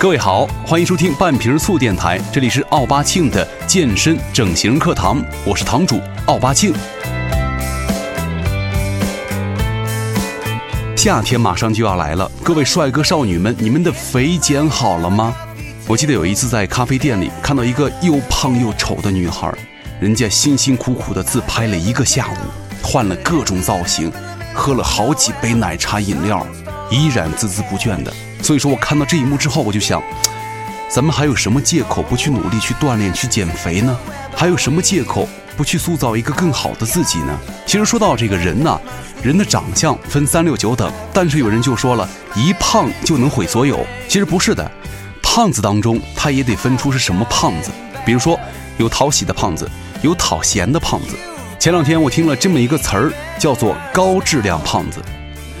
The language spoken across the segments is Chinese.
各位好，欢迎收听半瓶醋电台，这里是奥巴庆的健身整形课堂，我是堂主奥巴庆。夏天马上就要来了，各位帅哥少女们，你们的肥减好了吗？我记得有一次在咖啡店里看到一个又胖又丑的女孩，人家辛辛苦苦的自拍了一个下午，换了各种造型，喝了好几杯奶茶饮料，依然孜孜不倦的。所以说我看到这一幕之后，我就想，咱们还有什么借口不去努力去锻炼去减肥呢？还有什么借口不去塑造一个更好的自己呢？其实说到这个人呐，人的长相分三六九等，但是有人就说了一胖就能毁所有，其实不是的，胖子当中他也得分出是什么胖子。比如说有讨喜的胖子，有讨嫌的胖子。前两天我听了这么一个词儿，叫做高质量胖子。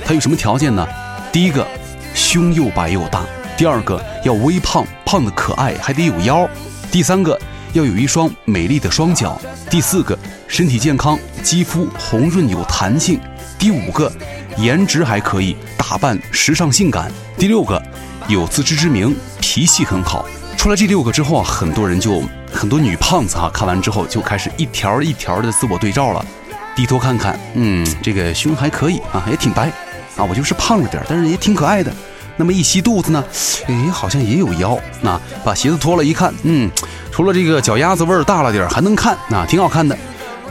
他有什么条件呢？第一个。胸又白又大，第二个要微胖，胖的可爱，还得有腰；第三个要有一双美丽的双脚；第四个身体健康，肌肤红润有弹性；第五个颜值还可以，打扮时尚性感；第六个有自知之明，脾气很好。出来这六个之后啊，很多人就很多女胖子啊，看完之后就开始一条一条的自我对照了，低头看看，嗯，这个胸还可以啊，也挺白。啊，我就是胖了点，但是也挺可爱的。那么一吸肚子呢，哎，好像也有腰。那把鞋子脱了一看，嗯，除了这个脚丫子味儿大了点，还能看，那挺好看的。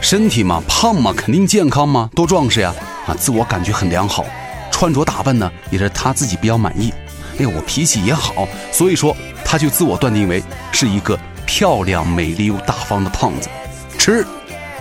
身体嘛，胖嘛，肯定健康嘛，多壮实呀！啊，自我感觉很良好，穿着打扮呢也是他自己比较满意。哎，我脾气也好，所以说他就自我断定为是一个漂亮、美丽又大方的胖子。吃，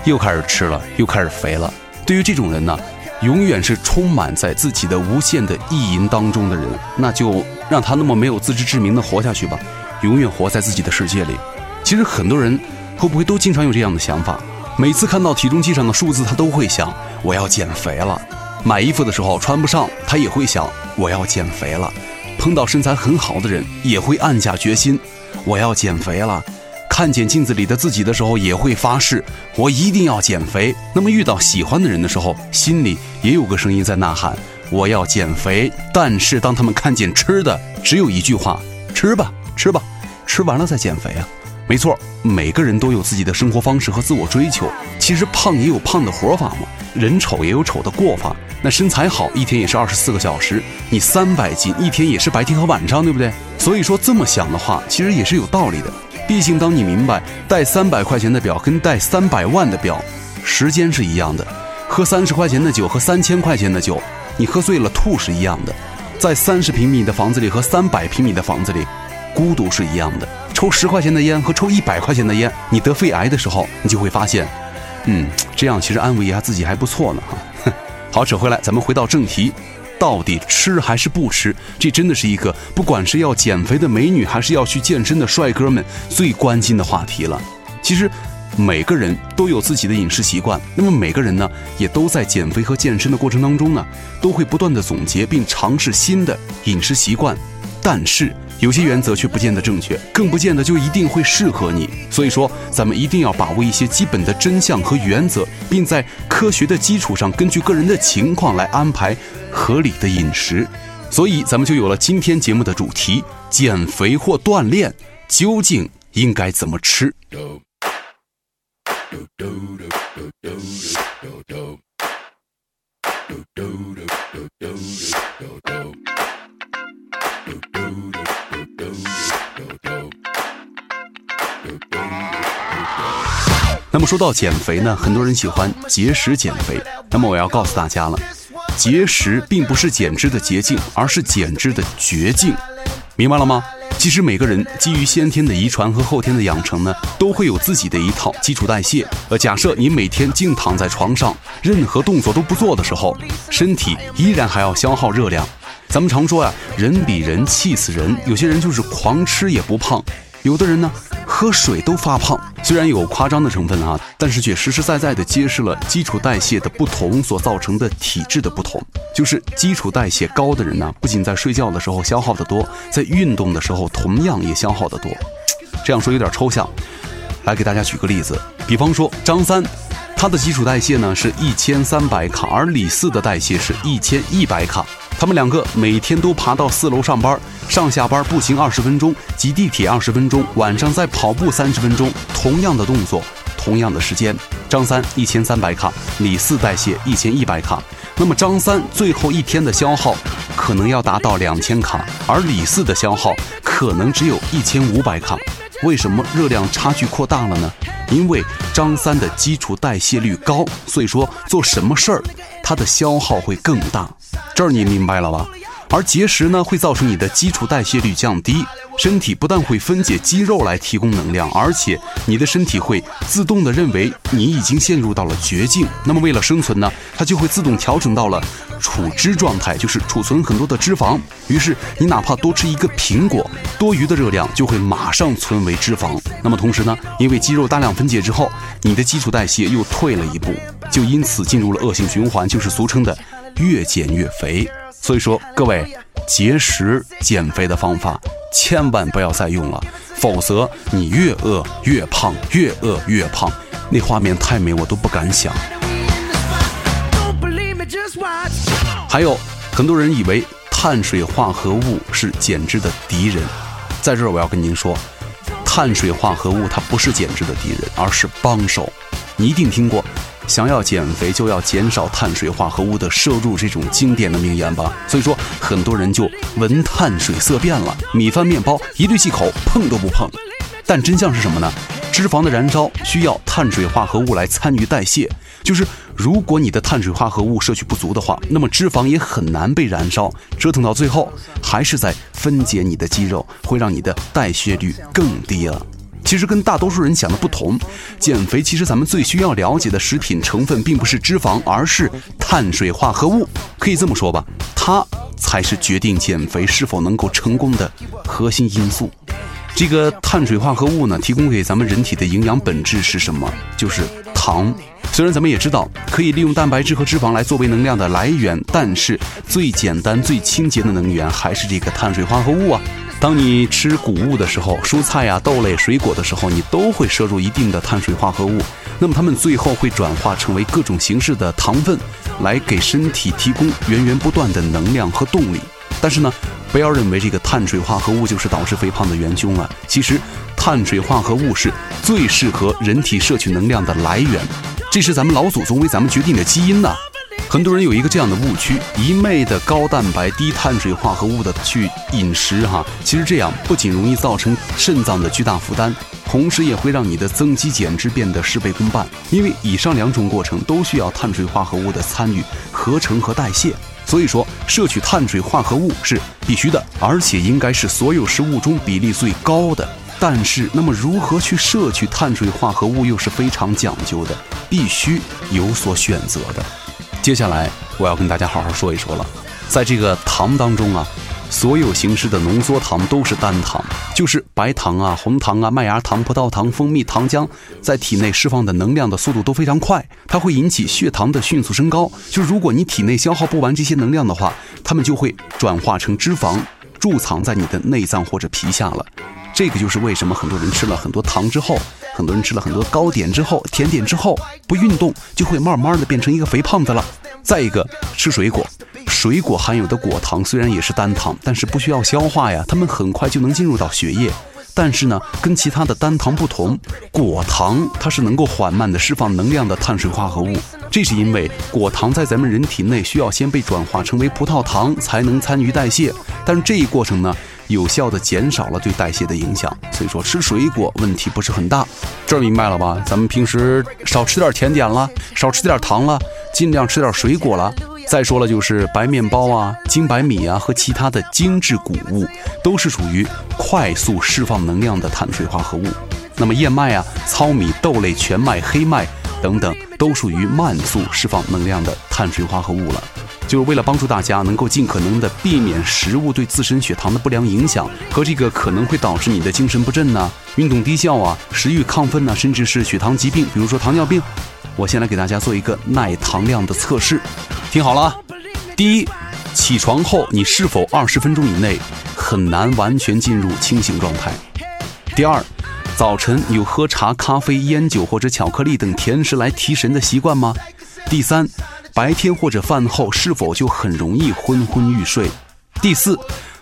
又开始吃了，又开始肥了。对于这种人呢。永远是充满在自己的无限的意淫当中的人，那就让他那么没有自知之明的活下去吧，永远活在自己的世界里。其实很多人会不会都经常有这样的想法？每次看到体重计上的数字，他都会想我要减肥了。买衣服的时候穿不上，他也会想我要减肥了。碰到身材很好的人，也会暗下决心我要减肥了。看见镜子里的自己的时候，也会发誓我一定要减肥。那么遇到喜欢的人的时候，心里也有个声音在呐喊：我要减肥。但是当他们看见吃的，只有一句话：吃吧，吃吧，吃完了再减肥啊！没错，每个人都有自己的生活方式和自我追求。其实胖也有胖的活法嘛，人丑也有丑的过法。那身材好，一天也是二十四个小时；你三百斤，一天也是白天和晚上，对不对？所以说这么想的话，其实也是有道理的。毕竟，当你明白带三百块钱的表跟带三百万的表，时间是一样的；喝三十块钱的酒和三千块钱的酒，你喝醉了吐是一样的；在三十平米的房子里和三百平米的房子里，孤独是一样的；抽十块钱的烟和抽一百块钱的烟，你得肺癌的时候，你就会发现，嗯，这样其实安慰一下自己还不错呢。哈，好，扯回来，咱们回到正题。到底吃还是不吃？这真的是一个不管是要减肥的美女，还是要去健身的帅哥们最关心的话题了。其实，每个人都有自己的饮食习惯，那么每个人呢，也都在减肥和健身的过程当中呢，都会不断的总结并尝试新的饮食习惯。但是，有些原则却不见得正确，更不见得就一定会适合你。所以说，咱们一定要把握一些基本的真相和原则，并在科学的基础上，根据个人的情况来安排合理的饮食。所以，咱们就有了今天节目的主题：减肥或锻炼，究竟应该怎么吃？那么说到减肥呢，很多人喜欢节食减肥。那么我要告诉大家了，节食并不是减脂的捷径，而是减脂的绝境。明白了吗？其实每个人基于先天的遗传和后天的养成呢，都会有自己的一套基础代谢。呃，假设你每天净躺在床上，任何动作都不做的时候，身体依然还要消耗热量。咱们常说呀，人比人气死人。有些人就是狂吃也不胖，有的人呢。喝水都发胖，虽然有夸张的成分啊，但是却实实在在的揭示了基础代谢的不同所造成的体质的不同。就是基础代谢高的人呢，不仅在睡觉的时候消耗的多，在运动的时候同样也消耗的多。这样说有点抽象，来给大家举个例子，比方说张三，他的基础代谢呢是一千三百卡，而李四的代谢是一千一百卡。他们两个每天都爬到四楼上班，上下班步行二十分钟，挤地铁二十分钟，晚上再跑步三十分钟，同样的动作，同样的时间。张三一千三百卡，李四代谢一千一百卡。那么张三最后一天的消耗可能要达到两千卡，而李四的消耗可能只有一千五百卡。为什么热量差距扩大了呢？因为张三的基础代谢率高，所以说做什么事儿，它的消耗会更大。这儿你明白了吧？而节食呢，会造成你的基础代谢率降低，身体不但会分解肌肉来提供能量，而且你的身体会自动的认为你已经陷入到了绝境。那么为了生存呢，它就会自动调整到了储脂状态，就是储存很多的脂肪。于是你哪怕多吃一个苹果，多余的热量就会马上存为脂肪。那么同时呢，因为肌肉大量分解之后，你的基础代谢又退了一步，就因此进入了恶性循环，就是俗称的越减越肥。所以说，各位节食减肥的方法千万不要再用了，否则你越饿越胖，越饿越胖，那画面太美，我都不敢想。还有很多人以为碳水化合物是减脂的敌人，在这儿我要跟您说，碳水化合物它不是减脂的敌人，而是帮手。你一定听过。想要减肥，就要减少碳水化合物的摄入，这种经典的名言吧。所以说，很多人就闻碳水色变了，米饭、面包一对细口，碰都不碰。但真相是什么呢？脂肪的燃烧需要碳水化合物来参与代谢，就是如果你的碳水化合物摄取不足的话，那么脂肪也很难被燃烧，折腾到最后还是在分解你的肌肉，会让你的代谢率更低了。其实跟大多数人想的不同，减肥其实咱们最需要了解的食品成分并不是脂肪，而是碳水化合物。可以这么说吧，它才是决定减肥是否能够成功的核心因素。这个碳水化合物呢，提供给咱们人体的营养本质是什么？就是糖。虽然咱们也知道可以利用蛋白质和脂肪来作为能量的来源，但是最简单、最清洁的能源还是这个碳水化合物啊。当你吃谷物的时候，蔬菜呀、豆类、水果的时候，你都会摄入一定的碳水化合物。那么它们最后会转化成为各种形式的糖分，来给身体提供源源不断的能量和动力。但是呢，不要认为这个碳水化合物就是导致肥胖的元凶啊！其实，碳水化合物是最适合人体摄取能量的来源，这是咱们老祖宗为咱们决定的基因呐。很多人有一个这样的误区，一昧的高蛋白、低碳水化合物的去饮食，哈，其实这样不仅容易造成肾脏的巨大负担，同时也会让你的增肌减脂变得事倍功半。因为以上两种过程都需要碳水化合物的参与、合成和代谢，所以说摄取碳水化合物是必须的，而且应该是所有食物中比例最高的。但是，那么如何去摄取碳水化合物又是非常讲究的，必须有所选择的。接下来我要跟大家好好说一说了，在这个糖当中啊，所有形式的浓缩糖都是单糖，就是白糖啊、红糖啊、麦芽糖、葡萄糖、蜂蜜、糖浆，在体内释放的能量的速度都非常快，它会引起血糖的迅速升高。就是如果你体内消耗不完这些能量的话，它们就会转化成脂肪，贮藏在你的内脏或者皮下了。这个就是为什么很多人吃了很多糖之后。很多人吃了很多糕点之后、甜点之后不运动，就会慢慢的变成一个肥胖子了。再一个，吃水果，水果含有的果糖虽然也是单糖，但是不需要消化呀，它们很快就能进入到血液。但是呢，跟其他的单糖不同，果糖它是能够缓慢的释放能量的碳水化合物。这是因为果糖在咱们人体内需要先被转化成为葡萄糖才能参与代谢，但是这一过程呢？有效的减少了对代谢的影响，所以说吃水果问题不是很大，这明白了吧？咱们平时少吃点甜点了，少吃点糖了，尽量吃点水果了。再说了，就是白面包啊、精白米啊和其他的精致谷物，都是属于快速释放能量的碳水化合物。那么燕麦啊、糙米、豆类、全麦、黑麦等等，都属于慢速释放能量的碳水化合物了。就是为了帮助大家能够尽可能的避免食物对自身血糖的不良影响和这个可能会导致你的精神不振呐、运动低效啊、食欲亢奋呐，甚至是血糖疾病，比如说糖尿病。我先来给大家做一个耐糖量的测试，听好了啊。第一，起床后你是否二十分钟以内很难完全进入清醒状态？第二，早晨有喝茶、咖啡、烟酒或者巧克力等甜食来提神的习惯吗？第三。白天或者饭后是否就很容易昏昏欲睡？第四，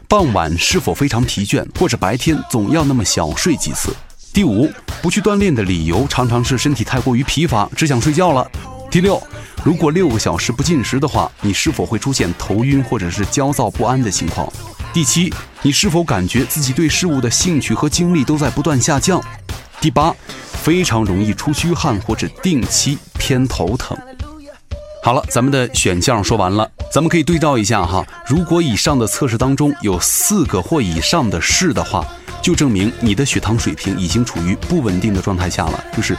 傍晚是否非常疲倦，或者白天总要那么小睡几次？第五，不去锻炼的理由常常是身体太过于疲乏，只想睡觉了。第六，如果六个小时不进食的话，你是否会出现头晕或者是焦躁不安的情况？第七，你是否感觉自己对事物的兴趣和精力都在不断下降？第八，非常容易出虚汗或者定期偏头疼。好了，咱们的选项说完了，咱们可以对照一下哈。如果以上的测试当中有四个或以上的是的话，就证明你的血糖水平已经处于不稳定的状态下了，就是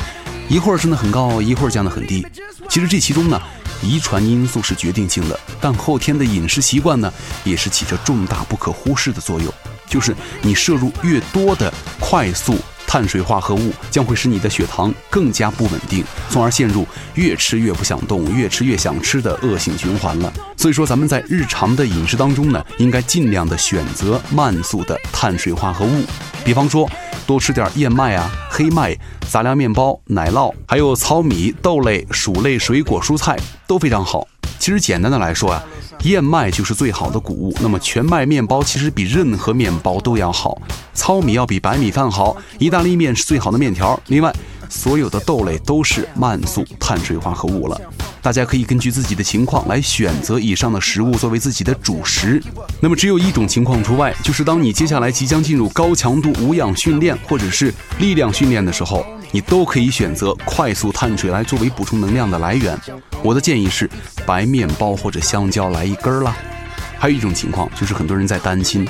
一会儿升得很高，一会儿降得很低。其实这其中呢，遗传因素是决定性的，但后天的饮食习惯呢，也是起着重大不可忽视的作用。就是你摄入越多的快速。碳水化合物将会使你的血糖更加不稳定，从而陷入越吃越不想动、越吃越想吃的恶性循环了。所以说，咱们在日常的饮食当中呢，应该尽量的选择慢速的碳水化合物，比方说多吃点燕麦啊、黑麦、杂粮面包、奶酪，还有糙米、豆类、薯类、水果、蔬菜都非常好。其实简单的来说呀。燕麦就是最好的谷物，那么全麦面包其实比任何面包都要好，糙米要比白米饭好，意大利面是最好的面条。另外，所有的豆类都是慢速碳水化合物了。大家可以根据自己的情况来选择以上的食物作为自己的主食。那么只有一种情况除外，就是当你接下来即将进入高强度无氧训练或者是力量训练的时候。你都可以选择快速碳水来作为补充能量的来源。我的建议是白面包或者香蕉来一根儿啦。还有一种情况就是很多人在担心，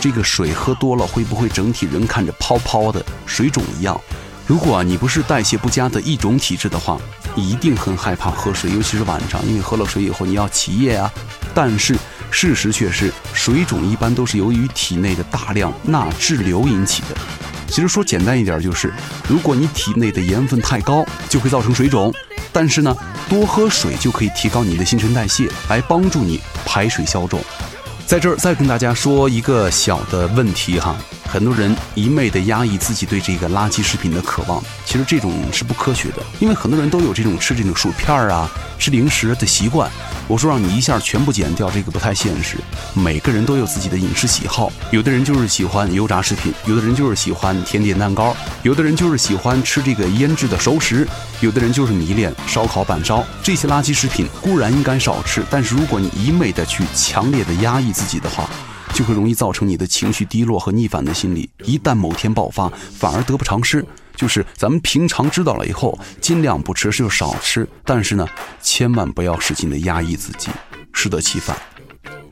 这个水喝多了会不会整体人看着泡泡的，水肿一样。如果你不是代谢不佳的一种体质的话，你一定很害怕喝水，尤其是晚上，因为喝了水以后你要起夜啊。但是事实却是，水肿一般都是由于体内的大量钠滞留引起的。其实说简单一点，就是如果你体内的盐分太高，就会造成水肿。但是呢，多喝水就可以提高你的新陈代谢，来帮助你排水消肿。在这儿再跟大家说一个小的问题哈，很多人一昧的压抑自己对这个垃圾食品的渴望，其实这种是不科学的，因为很多人都有这种吃这种薯片儿啊、吃零食的习惯。我说让你一下全部减掉，这个不太现实。每个人都有自己的饮食喜好，有的人就是喜欢油炸食品，有的人就是喜欢甜点蛋糕，有的人就是喜欢吃这个腌制的熟食，有的人就是迷恋烧烤板烧。这些垃圾食品固然应该少吃，但是如果你一味的去强烈的压抑自己的话，就会容易造成你的情绪低落和逆反的心理。一旦某天爆发，反而得不偿失。就是咱们平常知道了以后，尽量不吃就少吃，但是呢，千万不要使劲的压抑自己，适得其反。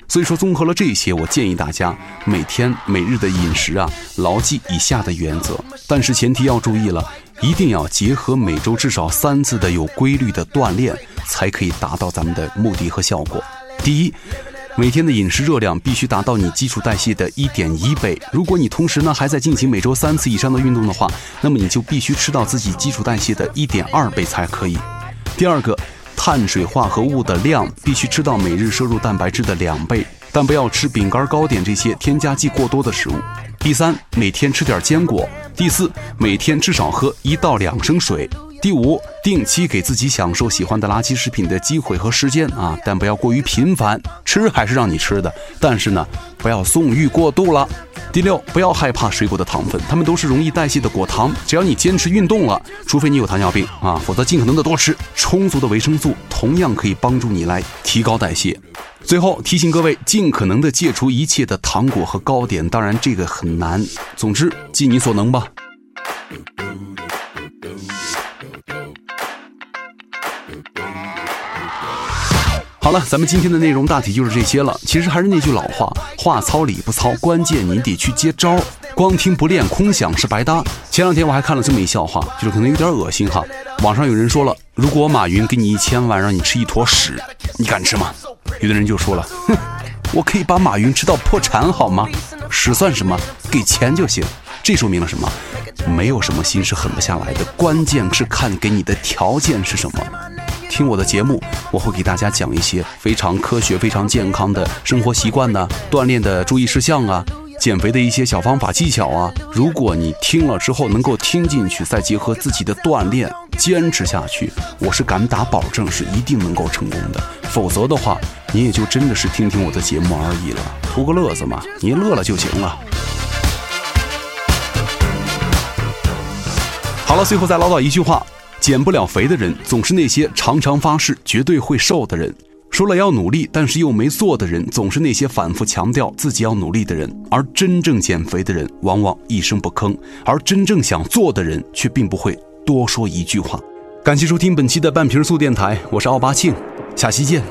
所以说，综合了这些，我建议大家每天每日的饮食啊，牢记以下的原则。但是前提要注意了，一定要结合每周至少三次的有规律的锻炼，才可以达到咱们的目的和效果。第一。每天的饮食热量必须达到你基础代谢的一点一倍。如果你同时呢还在进行每周三次以上的运动的话，那么你就必须吃到自己基础代谢的一点二倍才可以。第二个，碳水化合物的量必须吃到每日摄入蛋白质的两倍，但不要吃饼干、糕点这些添加剂过多的食物。第三，每天吃点坚果。第四，每天至少喝一到两升水。第五，定期给自己享受喜欢的垃圾食品的机会和时间啊，但不要过于频繁。吃还是让你吃的，但是呢，不要纵欲过度了。第六，不要害怕水果的糖分，它们都是容易代谢的果糖。只要你坚持运动了，除非你有糖尿病啊，否则尽可能的多吃。充足的维生素同样可以帮助你来提高代谢。最后提醒各位，尽可能的戒除一切的糖果和糕点，当然这个很难。总之，尽你所能吧。好了，咱们今天的内容大体就是这些了。其实还是那句老话，话糙理不糙，关键你得去接招。光听不练，空想是白搭。前两天我还看了这么一笑话，就是可能有点恶心哈。网上有人说了，如果马云给你一千万，让你吃一坨屎，你敢吃吗？有的人就说了，哼，我可以把马云吃到破产好吗？屎算什么？给钱就行。这说明了什么？没有什么心是狠不下来的，关键是看给你的条件是什么。听我的节目，我会给大家讲一些非常科学、非常健康的生活习惯呢，锻炼的注意事项啊。减肥的一些小方法技巧啊，如果你听了之后能够听进去，再结合自己的锻炼坚持下去，我是敢打保证是一定能够成功的。否则的话，你也就真的是听听我的节目而已了，图个乐子嘛，你乐了就行了。好了，最后再唠叨一句话：减不了肥的人，总是那些常常发誓绝对会瘦的人；说了要努力，但是又没做的人，总是那些反复强调自己要努力的人。而真正减肥的人，往往一声不吭；而真正想做的人，却并不会多说一句话。感谢收听本期的半瓶醋电台，我是奥巴庆，下期见。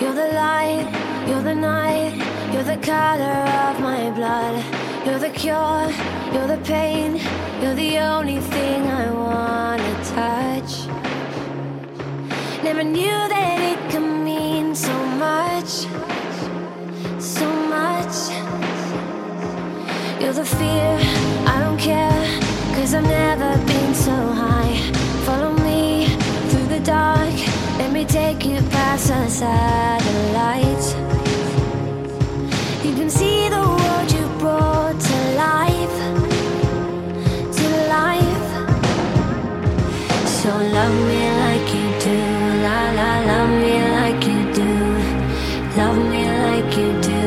You're the light you're the night you're the cure, you're the pain, you're the only thing I wanna touch. Never knew that it could mean so much, so much. You're the fear, I don't care, cause I've never been so high. Follow me through the dark, let me take you past the satellites. You can see the world you brought to life, So love me like you do, la la, love me like you do, love me like you do,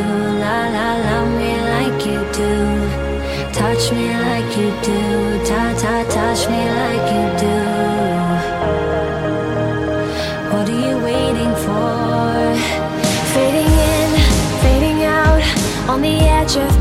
la la, love me like you do, touch me like you do, ta ta, touch me like you do. What are you waiting for? Fading in, fading out on the edge of